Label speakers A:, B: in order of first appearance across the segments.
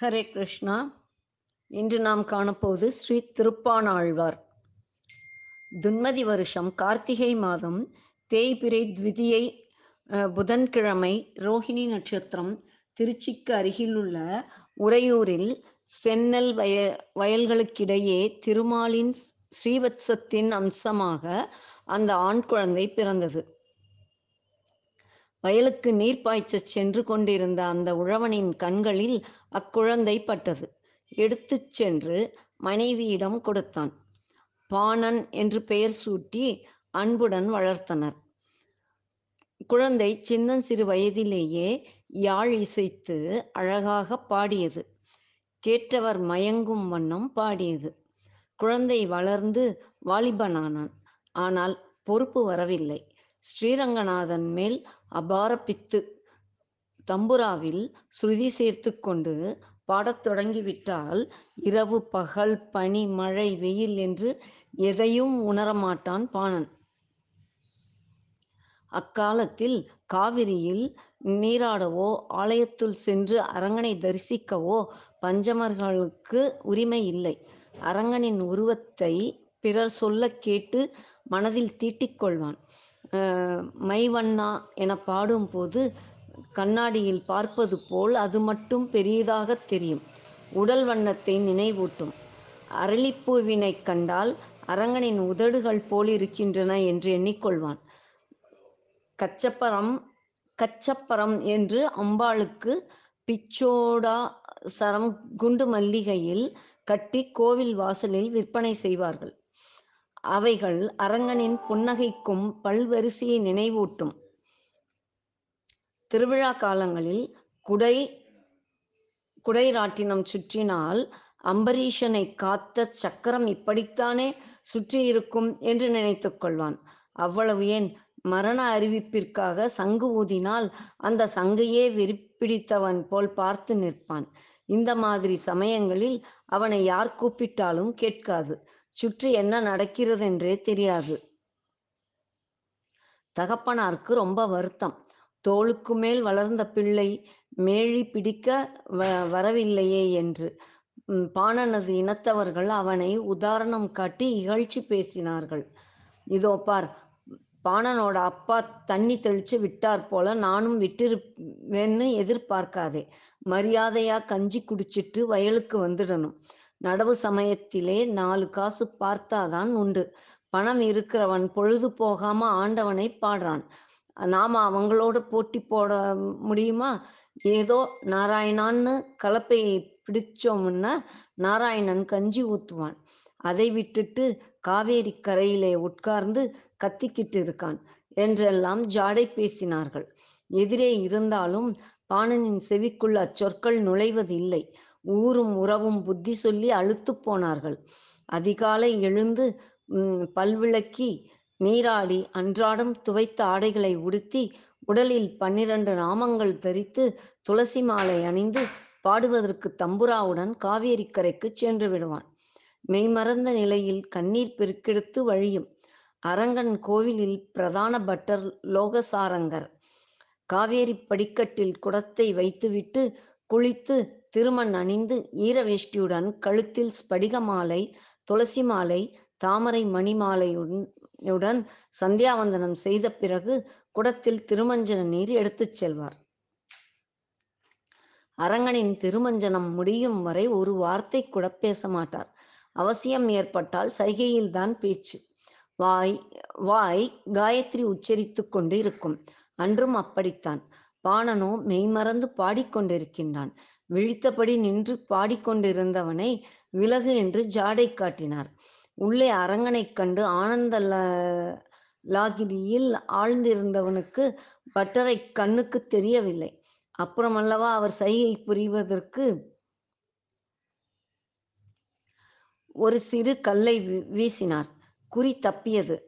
A: ஹரே கிருஷ்ணா. இன்று நாம் காணப்போவது ஸ்ரீ திருப்பானாழ்வார். துன்மதி வருஷம் கார்த்திகை மாதம் தேய்பிறை த்விதியை புதன்கிழமை ரோஹிணி நட்சத்திரம் திருச்சிக்கு அருகிலுள்ள உறையூரில் சென்னல் வய வயல்களுக்கிடையே திருமாலின் ஸ்ரீவத்சத்தின் அம்சமாக அந்த ஆண் குழந்தை பிறந்தது. வயலுக்கு நீர் பாய்ச்சச் சென்று கொண்டிருந்த அந்த உழவனின் கண்களில் அக்குழந்தை பட்டது எடுத்துச் சென்று மனைவியிடம் கொடுத்தான். பாணன் என்று பெயர் சூட்டி அன்புடன் வளர்த்தனர். குழந்தை சின்னஞ்சிறு வயதிலேயே யாழ் இசைத்து அழகாக பாடியது. கேட்டவர் மயங்கும் வண்ணம் பாடியது. குழந்தை வளர்ந்து வாலிபனானான். ஆனால் பொறுப்பு வரவில்லை. ஸ்ரீரங்கநாதன் மேல் அபார பித்து தம்புராவில் ஸ்ருதி சேர்த்து கொண்டு பாடத் தொடங்கிவிட்டால் இரவு பகல் பனி மழை வெயில் என்று எதையும் உணரமாட்டான் பாணன். அக்காலத்தில் காவிரியில் நீராடவோ ஆலயத்துள் சென்று அரங்கனை தரிசிக்கவோ பஞ்சமர்களுக்கு உரிமை இல்லை. அரங்கனின் உருவத்தை பிறர் சொல்ல கேட்டு மனதில் தீட்டிக் கொள்வான். மைவண்ணா என பாடும்போது கண்ணாடியில் பார்ப்பது போல் அது மட்டும் பெரியதாக தெரியும். உடல் வண்ணத்தை நினைவூட்டும். அரளிப்பூவினைக் கண்டால் அரங்கனின் உதடுகள் போல் இருக்கின்றன என்று எண்ணிக்கொள்வான். கச்சப்பரம் கச்சப்பரம் என்று அம்பாளுக்கு பிச்சோடா சரம் குண்டு மல்லிகையில் கட்டி கோவில் வாசலில் விற்பனை செய்வார்கள். அவைகள் அரங்கனின் புன்னகைக்கும் பல்வரிசையை நினைவூட்டும். திருவிழா காலங்களில் குடை குடைராட்டினம் சுற்றினால் அம்பரீஷனை காத்த சக்கரம் இப்படித்தானே சுற்றியிருக்கும் என்று நினைத்து கொள்வான். அவ்வளவு ஏன்? மரண அறிவிப்பிற்காக சங்கு ஊதினால் அந்த சங்கையே வெறிப்பிடித்தவன் போல் பார்த்து நிற்பான். இந்த மாதிரி சமயங்களில் அவனை யார் கூப்பிட்டாலும் கேட்காது. சுற்றி என்ன நடக்கிறதென்றே தெரியாது. தகப்பனாருக்கு ரொம்ப வருத்தம். தோளுக்கு மேல் வளர்ந்த பிள்ளை மேழி பிடிக்க வ வரவில்லையே என்று. பாணனது இனத்தவர்கள் அவனை உதாரணம் காட்டி இகழ்ச்சி பேசினார்கள். இதோ பார் பாணனோட அப்பா தண்ணி தெளிச்சு விட்டார் போல நானும் விட்டிருப்பேன்னு எதிர்பார்க்காதே. மரியாதையா கஞ்சி குடிச்சிட்டு வயலுக்கு வந்துடணும். நடவு சமயத்திலே நாலு காசு பார்த்தாதான் உண்டு. பணம் இருக்கிறவன் பொழுது போகாம ஆண்டவனை பாடுறான். நாம அவங்களோட போட்டி போட முடியுமா? ஏதோ நாராயணான்னு கலப்பையை பிடிச்சோம்னா நாராயணன் கஞ்சி ஊத்துவான். அதை விட்டுட்டு காவேரி கரையிலே உட்கார்ந்து கத்திக்கிட்டு இருக்கான் என்றெல்லாம் ஜாடை பேசினார்கள். எதிரே இருந்தாலும் பாணனின் செவிக்குள் அச்சொற்கள் நுழைவதில்லை. ஊரும் உறவும் புத்தி சொல்லி அழுத்து போனார்கள். அதிகாலை எழுந்து பல்விளக்கி நீராடி அன்றாடம் துவைத்த ஆடைகளை உடுத்தி உடலில் பன்னிரண்டு நாமங்கள் தரித்து துளசி மாலை அணிந்து பாடுவதற்கு தம்புராவுடன் காவேரிக்கரைக்கு சென்று விடுவான். மெய்மறந்த நிலையில் கண்ணீர் பெருக்கெடுத்து வழியும் அரங்கன் கோவிலில் பிரதான பட்டர் லோகசாரங்கர். காவேரி படிக்கட்டில் குடத்தை வைத்துவிட்டு குளித்து திருமண் அணிந்து ஈரவேஷ்டியுடன் கழுத்தில் ஸ்படிக மாலை துளசி மாலை தாமரை மணி மாலையுடன் உடன் சந்தியாவந்தனம் செய்த பிறகு குடத்தில் திருமஞ்சன நீர் எடுத்துச் செல்வார். அரங்கனின் திருமஞ்சனம் முடியும் வரை ஒரு வார்த்தை கூட பேச மாட்டார். அவசியம் ஏற்பட்டால் சைகையில்தான் பேச்சு. வாய் வாய் காயத்ரி உச்சரித்துக் கொண்டு இருக்கும். அன்றும் அப்படித்தான். பாணனோ மெய்மறந்து பாடிக்கொண்டிருக்கின்றான் விழித்தபடி நின்று பாடிக்கொண்டிருந்தவனை விலகு என்று ஜாடை காட்டினார். உள்ளே அரங்கனைக் கண்டு ஆனந்த லாகிரியில் ஆழ்ந்திருந்தவனுக்கு பட்டரை கண்ணுக்கு தெரியவில்லை. அப்புறமல்லவா அவர் சைகை புரிவதற்கு ஒரு சிறு கல்லை வீ- வீசினார். குறி தப்பியது.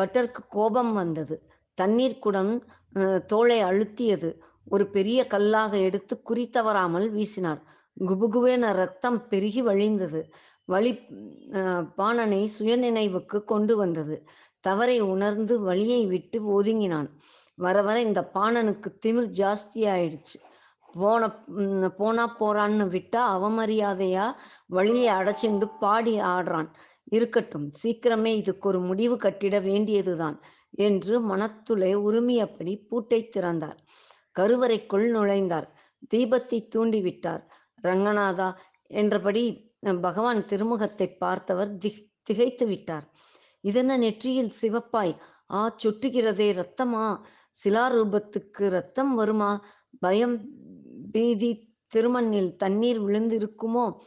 A: பட்டருக்கு கோபம் வந்தது. தண்ணீர் குடம் அஹ், தோளை அழுத்தியது. ஒரு பெரிய கல்லாக எடுத்து குறி தவறாமல் வீசினார். குபுகுவேன ரத்தம் பெருகி வழிந்தது. வழி பாணனை சுயநினைவுக்கு கொண்டு வந்தது. தவறை உணர்ந்து வழியை விட்டு ஒதுங்கினான். வர வர இந்த பாணனுக்கு திமிர் ஜாஸ்தி ஆயிடுச்சு போன போனா போறான்னு விட்டா அவமரியாதையா? வழியை அடைச்சிண்டு பாடி ஆடுறான். இருக்கட்டும் சீக்கிரமே இதுக்கு ஒரு முடிவு கட்டிட வேண்டியதுதான் என்று மனத்துளை உருமியபடி பூட்டை திறந்தார். கருவறைக்குள் நுழைந்தார். தீபத்தை தூண்டிவிட்டார். ரங்கநாதா என்றபடி பகவான் திருமுகத்தை பார்த்தவர் திக் திகைத்து விட்டார். இதென்ன நெற்றியில் சிவப்பாய்? ஆ சுட்டுகிறதே ரத்தமா சிலாரூபத்துக்கு ரத்தம் வருமா? பயம் பீதி திருமண்ணில் தண்ணீர் விழுந்திருக்குமோ?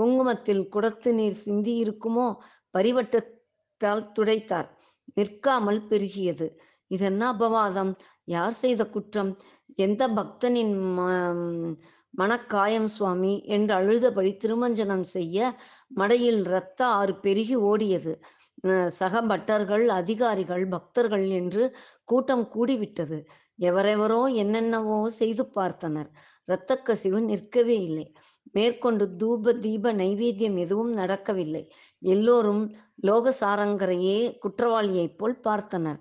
A: குங்குமத்தில் குடத்து நீர் சிந்தி இருக்குமோ பரிவட்டத்தால் துடைத்தார். நிற்காமல் பெருகியது. இதென்ன அபவாதம்? யார் செய்த குற்றம்? எந்த பக்தனின் ம- மனக்காயம் சுவாமி என்று அழுதபடி திருமஞ்சனம் செய்ய மடையில் இரத்த ஆறு பெருகி ஓடியது. சக பட்டர்கள் அதிகாரிகள் பக்தர்கள் என்று கூட்டம் கூடிவிட்டது. எவரெவரோ என்னென்னவோ செய்து பார்த்தனர். இரத்த கசிவு நிற்கவே இல்லை. மேற்கொண்டு தூப தீப நைவேத்தியம் எதுவும் நடக்கவில்லை. எல்லோரும் லோகசாரங்கரையே குற்றவாளியைப் போல் பார்த்தனர்.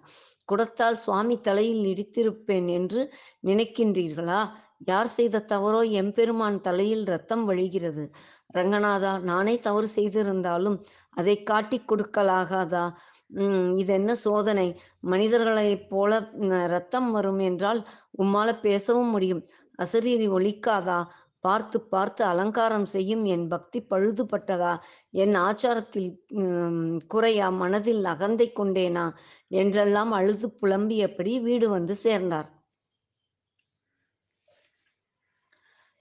A: குடத்தால் சுவாமி தலையில் இடித்திருப்பேன் என்று நினைக்கின்றீர்களா? யார் செய்த தவறோ எம்பெருமான் தலையில் ரத்தம் வழிகிறது. ரங்கநாதா நானே தவறு செய்திருந்தாலும் அதை காட்டிக் கொடுக்கலாகாதா? உம் இது என்ன சோதனை? மனிதர்களைப் போல ரத்தம் வரும் என்றால் உம்மால பேசவும் முடியும். அசரீரி ஒலிக்காதா பார்த்து பார்த்து அலங்காரம் செய்யும் என் பக்தி பழுதுபட்டதா? என் ஆச்சாரத்தில் குறையா? மனதில் அகந்தை கொண்டேனா? என்றெல்லாம் அழுது புலம்பியபடி வீடு வந்து சேர்ந்தார்.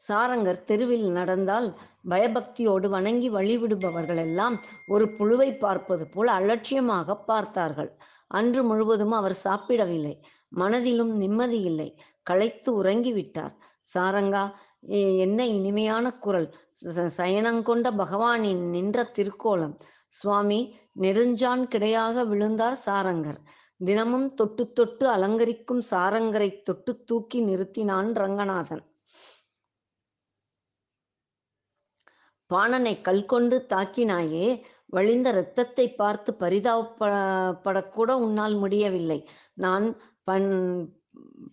A: சாரங்கர் தெருவில் நடந்தால் பயபக்தியோடு வணங்கி வழிவிடுபவர்களெல்லாம் ஒரு புழுவை பார்ப்பது போல் அலட்சியமாக பார்த்தார்கள். அன்று முழுவதும் அவர் சாப்பிடவில்லை. மனதிலும் நிம்மதி இல்லை. களைத்து உறங்கிவிட்டார். சாரங்கா என்ன இனிமையான குரல். ச- சயனங்கொண்ட பகவானின் நின்ற திருக்கோலம். சுவாமி நெடுஞ்சான் கிடையாக விழுந்தார் சாரங்கர். தினமும் தொட்டு தொட்டு அலங்கரிக்கும் சாரங்கரை தொட்டு தூக்கி நிறுத்தினான் ரங்கநாதன். பாணனை கல் கொண்டு தாக்கினாயே வழிந்த இரத்தத்தை பார்த்து பரிதாபப்படக்கூட உன்னால் முடியவில்லை. நான் பண்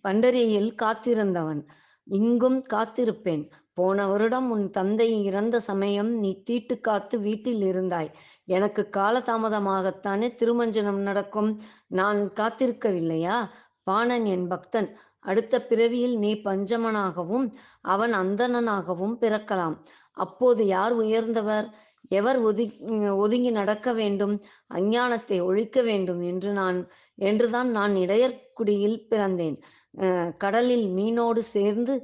A: பண்டரியில் காத்திருந்தவன். இங்கும் காத்திருப்பேன். போன வருடம் உன் தந்தை இறந்த சமயம் நீ தீட்டு காத்து வீட்டில் இருந்தாய். எனக்கு காலதாமதமாகத்தானே திருமஞ்சனம் நடக்கும். நான் காத்திருக்கவில்லையா? பாணன் என் பக்தன். அடுத்த பிறவியில் நீ பஞ்சமனாகவும் அவன் அந்தணனாகவும் பிறக்கலாம். அப்போது யார் உயர்ந்தவர்? எவர் ஒதுங்கி ஒதுங்கி நடக்க வேண்டும்? அஞ்ஞானத்தை ஒழிக்க வேண்டும் என்று நான் என்றுதான் நான் இடையர்குடியில் பிறந்தேன். கடலில் மீனோடு சேர்ந்து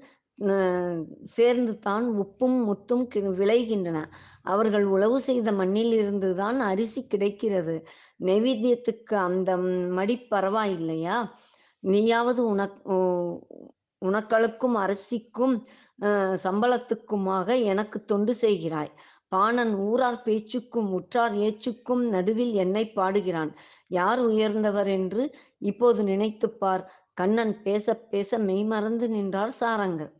A: சேர்ந்து தான் உப்பும் முத்தும் கி- விளைகின்றன. அவர்கள் உழவு செய்த மண்ணில் இருந்துதான் அரிசி கிடைக்கிறது. நைவேத்தியத்துக்கு அந்த மடி பரவாயில்லையா? நீயாவது உனக் உனக்களுக்கும் அரிசிக்கும் அஹ், சம்பளத்துக்குமாக எனக்கு தொண்டு செய்கிறாய். பாணன் ஊரார் பேச்சுக்கும் உற்றார் ஏச்சுக்கும் நடுவில் என்னை பாடுகிறான். யார் உயர்ந்தவர் என்று இப்போது நினைத்துப் பார். கண்ணன் பேச பேச மெய்மறந்து நின்றார் சாரங்கர்.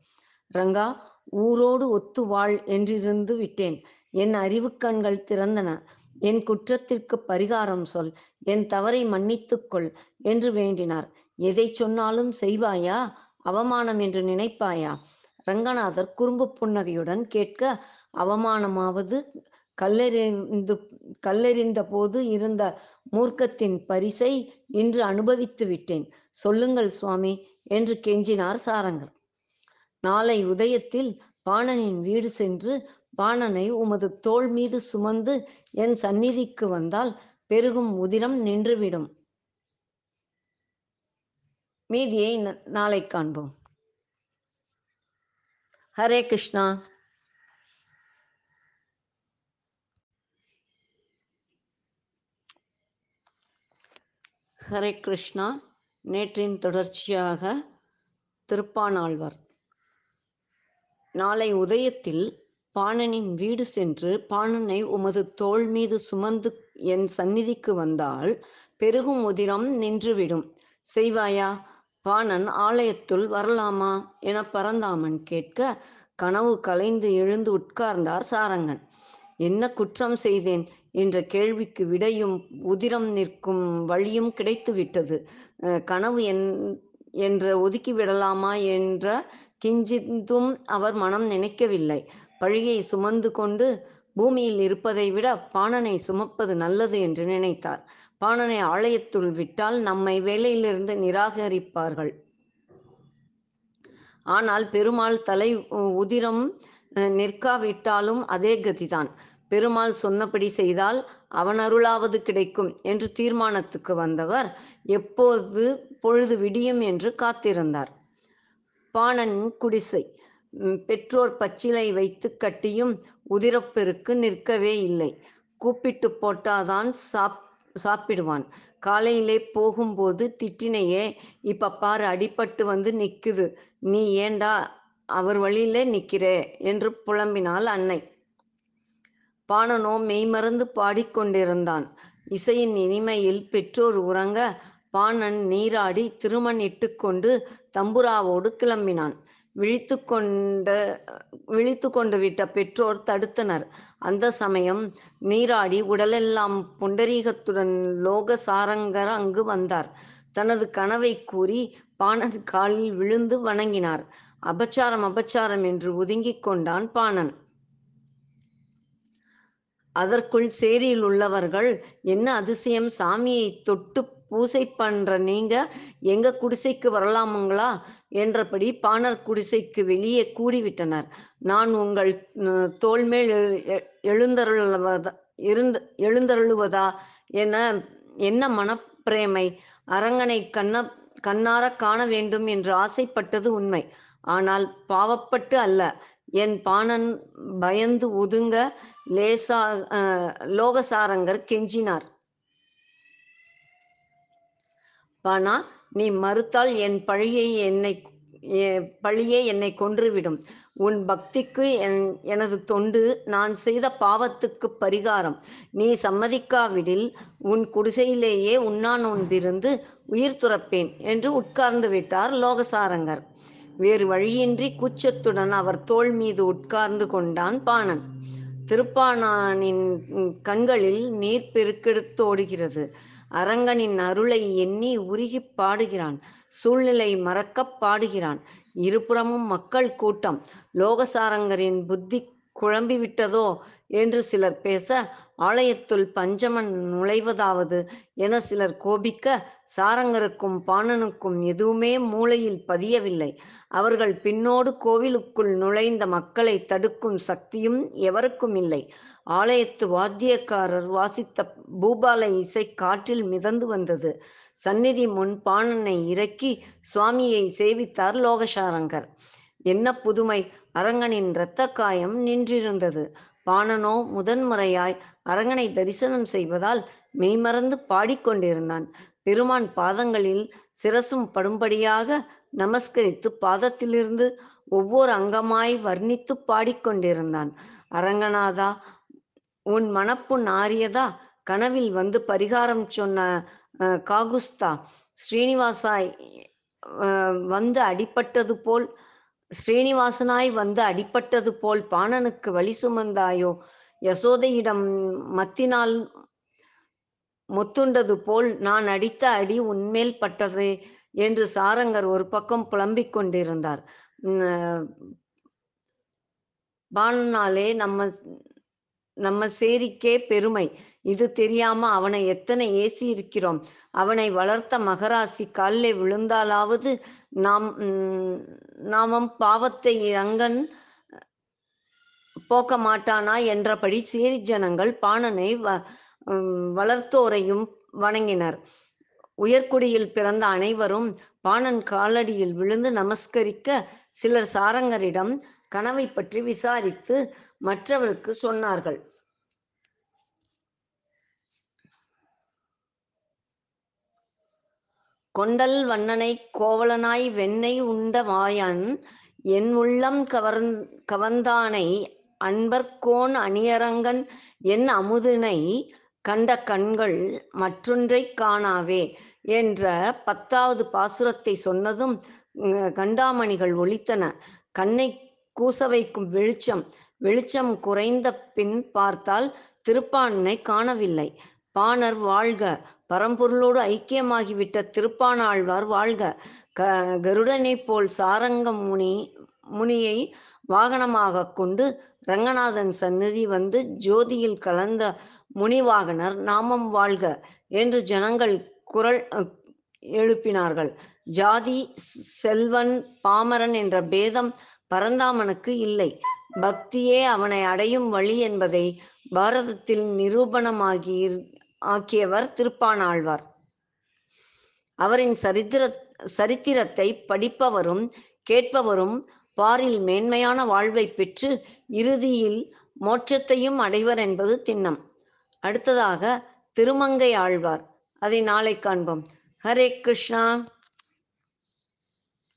A: ரங்கா ஊரோடு ஒத்து வாழ் என்றிருந்து விட்டேன். என் அறிவு கண்கள் திறந்தன. என் குற்றத்திற்கு பரிகாரம் சொல். என் தவறை மன்னித்துக்கொள் என்று வேண்டினார். எதை சொன்னாலும் செய்வாயா? அவமானம் என்று நினைப்பாயா? ரங்கநாதர் குறும்பு புன்னகையுடன் கேட்க அவமானமாவது கல்லெறிந்து கல்லெறிந்த போது இருந்த மூர்க்கத்தின் பரிசை இன்று அனுபவித்து விட்டேன். சொல்லுங்கள் சுவாமி என்று கெஞ்சினார் சாரங்கர். நாளை உதயத்தில் பாணனின் வீடு சென்று பாணனை உமது தோள் மீது சுமந்து என் சந்நிதிக்கு வந்தால் பெருகும் உதிரம் நின்றுவிடும். மீதியை ந- நாளை காண்போம். ஹரே கிருஷ்ணா. ஹரே கிருஷ்ணா. நேற்றின் தொடர்ச்சியாக திருப்பானாழ்வார். நாளை உதயத்தில் பாணனின் வீடு சென்று பாணனை உமது தோள் மீது சுமந்து என் சந்நிதிக்கு வந்தால் பெருகும் உதிரம் நின்றுவிடும். செய்வாயா? பாணன் ஆலயத்துள் வரலாமா என பரந்தாமன் கேட்க கனவு கலைந்து எழுந்து உட்கார்ந்தார் சாரங்கன். என்ன குற்றம் செய்தேன்? என்ற கேள்விக்கு விடையும் உதிரம் நிற்கும் வழியும் கிடைத்துவிட்டது. கனவு என் என்ற ஒதுக்கி விடலாமா? என்ற கிஞ்சித்தும் அவர் மனம் நினைக்கவில்லை. பழியை சுமந்து கொண்டு பூமியில் இருப்பதை விட பாணனை சுமப்பது நல்லது என்று நினைத்தார். பாணனை ஆலயத்துள் விட்டால் நம்மை வேலையிலிருந்து நிராகரிப்பார்கள். ஆனால் பெருமாள் தலை உ- உதிரம் நிற்காவிட்டாலும் அதே கதிதான். பெருமாள் சொன்னபடி செய்தால் அவனருளாவது கிடைக்கும் என்று தீர்மானத்துக்கு வந்தவர் எப்போது பொழுது விடியும் என்று காத்திருந்தார். பாணன் குடிசை பெற்றோர் பச்சிலை வைத்து கட்டியும் உதிரப்பெருக்கு நிற்கவே இல்லை. கூப்பிட்டு போட்டாதான் சாப் சாப்பிடுவான். காலையிலே போகும்போது திட்டினையே இப்ப பாரு அடிபட்டு வந்து நிக்குது. நீ ஏண்டா அவர் வழியிலே நிக்கிறே? என்று புலம்பினாள் அன்னை. பாணனோ மெய்மறந்து பாடிக்கொண்டிருந்தான். இசையின் இனிமையில் பெற்றோர் உறங்க பாணன் நீராடி திருமண் இட்டுக்கொண்டு தம்புராவோடு கிளம்பினான். விழித்து கொண்ட விழித்து கொண்டு விட்ட பெற்றோர் தடுத்தனர். அந்த சமயம் நீராடி உடலெல்லாம் புண்டரீகத்துடன் லோக சாரங்கர் அங்கு வந்தார். தனது கனவை கூறி பாணன் காலில் விழுந்து வணங்கினார். அபச்சாரம் அபச்சாரம் என்று ஒதுங்கிக் கொண்டான் பாணன். அதற்குள் சேரியில் உள்ளவர்கள் என்ன அதிசயம்? சாமியை தொட்டு பூசை பண்ற நீங்க எங்க குடிசைக்கு வரலாமுங்களா? என்றபடி பாணர் குடிசைக்கு வெளியே கூடிவிட்டனர். நான் உங்கள் உம், மேல் எழு- எ- எழுந்தருளுவதா இருந்த எழுந்தருளுவதா? என என்ன மனப்பிரேமை? அரங்கனை கண்ண கண்ணார காண வேண்டும் என்று ஆசைப்பட்டது உண்மை. ஆனால் பாவப்பட்டு அல்ல. என் பாணன் பயந்து ஒதுங்க லேசா லோகசாரங்கர் கெஞ்சினார். பானா நீ மறுத்தால் என் பழியை என்னை பழியே என்னை கொன்றுவிடும். உன் பக்திக்கு என் எனது தொண்டு நான் செய்த பாவத்துக்கு பரிகாரம். நீ சம்மதிக்காவிடில் உன் குடிசையிலேயே உண்ணா நோன்பிருந்து உயிர் துறப்பேன் என்று உட்கார்ந்து விட்டார் லோகசாரங்கர். வேறு வழியின்றி கூச்சத்துடன் அவர் தோள் மீது உட்கார்ந்து கொண்டான் பாணன். திருப்பானானின் கண்களில் நீர் பெருக்கெடுத்தோடுகிறது. அரங்கனின் அருளை எண்ணி உருகிப் பாடுகிறான். சூழ்நிலை மறக்கப் பாடுகிறான். இருபுறமும் மக்கள் கூட்டம். லோகசாரங்கரின் புத்தி குழம்பிவிட்டதோ என்று சிலர் பேச ஆலயத்துள் பஞ்சமன் நுழைவதாவது என சிலர் கோபிக்க சாரங்கருக்கும் பாணனுக்கும் எதுவுமே மூளையில் பதியவில்லை. அவர்கள் பின்னோடு கோவிலுக்குள் நுழைந்த மக்களை தடுக்கும் சக்தியும் எவருக்கும் இல்லை. ஆலயத்து வாத்தியக்காரர் வாசித்த பூபால இசை காற்றில் மிதந்து வந்தது. சந்நிதி முன் பாணனை இறக்கி சுவாமியை சேவித்தார் லோகசாரங்கர். என்ன புதுமை! அரங்கனின் இரத்த காயம் நின்றிருந்தது. பாணனோ முதன்முறையாய் அரங்கனை தரிசனம் செய்வதால் மெய்மறந்து பாடிக்கொண்டிருந்தான். பெருமான் பாதங்களில் சிரசும் படும்படியாக நமஸ்கரித்து பாதத்திலிருந்து ஒவ்வொரு அங்கமாய் வர்ணித்து பாடிக்கொண்டிருந்தான். அரங்கநாதா உன் மனப்பு நாரியதா? கனவில் வந்து பரிகாரம் சொன்ன காகுஸ்தா ஸ்ரீனிவாசாய் வந்து அடிப்பட்டது போல் ஸ்ரீனிவாசனாய் வந்து அடிப்பட்டது போல் பாணனுக்கு வழி சுமந்தாயோ? யசோதையிடம் மத்தினால் முத்துண்டது போல் நான் அடித்த அடி உன்மேல் பட்டதே என்று சாரங்கர் ஒரு பக்கம் புலம்பிக் கொண்டிருந்தார். பானனாலே நம்ம நம்ம சேரிக்கே பெருமை. இது தெரியாம அவனை எத்தனை ஏசி இருக்கிறோம் அவனை வளர்த்த மகராசி காலிலே விழுந்தாலாவது நாம் நாமம் பாவத்தை ரங்கன் போக்க மாட்டானா என்றபடி சேரி ஜனங்கள் பாணனை வ வளர்த்தோரையும் வணங்கினர். உயர்குடியில் பிறந்த அனைவரும் பாணன் காலடியில் விழுந்து நமஸ்கரிக்க சிலர் சாரங்கரிடம் கனவை பற்றி விசாரித்து மற்றவருக்கு சொன்னார்கள். கொண்டல் வண்ணனை கோவலனாய் வெண்ணெய் உண்ட மாயன் என் உள்ளம் கவர்ந் கவர்ந்தானை அன்பர்கோன் அணியரங்கன் என் அமுதினை கண்ட கண்கள் மற்றொன்றைக் காணாவே என்ற பத்தாவது பாசுரத்தை சொன்னதும் கண்டாமணிகள் ஒலித்தன. கண்ணை கூச வைக்கும் வெளிச்சம் வெளிச்சம் குறைந்த பின் பார்த்தால் திருப்பானை காணவில்லை. பாணர் வாழ்க பரம்பொருளோடு ஐக்கியமாகிவிட்ட திருப்பானாழ்வார் வாழ்க. க கருடனைப் போல் சாரங்கம் முனி முனியை வாகனமாக கொண்டு ரங்கநாதன் சந்நிதி வந்து ஜோதியில் கலந்த முனிவாகனர். நாமம் வாழ்க என்று ஜனங்கள் குரல் எழுப்பினார்கள். ஜாதி செல்வன் பாமரன் என்ற பேதம் பரந்தாமனுக்கு இல்லை. பக்தியே அவனை அடையும் வழி என்பதை பாரதத்தில் நிரூபணமாகி ஆக்கியவர் திருப்பானாழ்வார். அவரின் சரித்திர சரித்திரத்தை படிப்பவரும் கேட்பவரும் பாரில் மேன்மையான வாழ்வை பெற்று இறுதியில் மோட்சத்தையும் அடைவர் என்பது திண்ணம். அடுத்ததாக திருமங்கை ஆழ்வார். அதை நாளை காண்போம். ஹரே கிருஷ்ணா.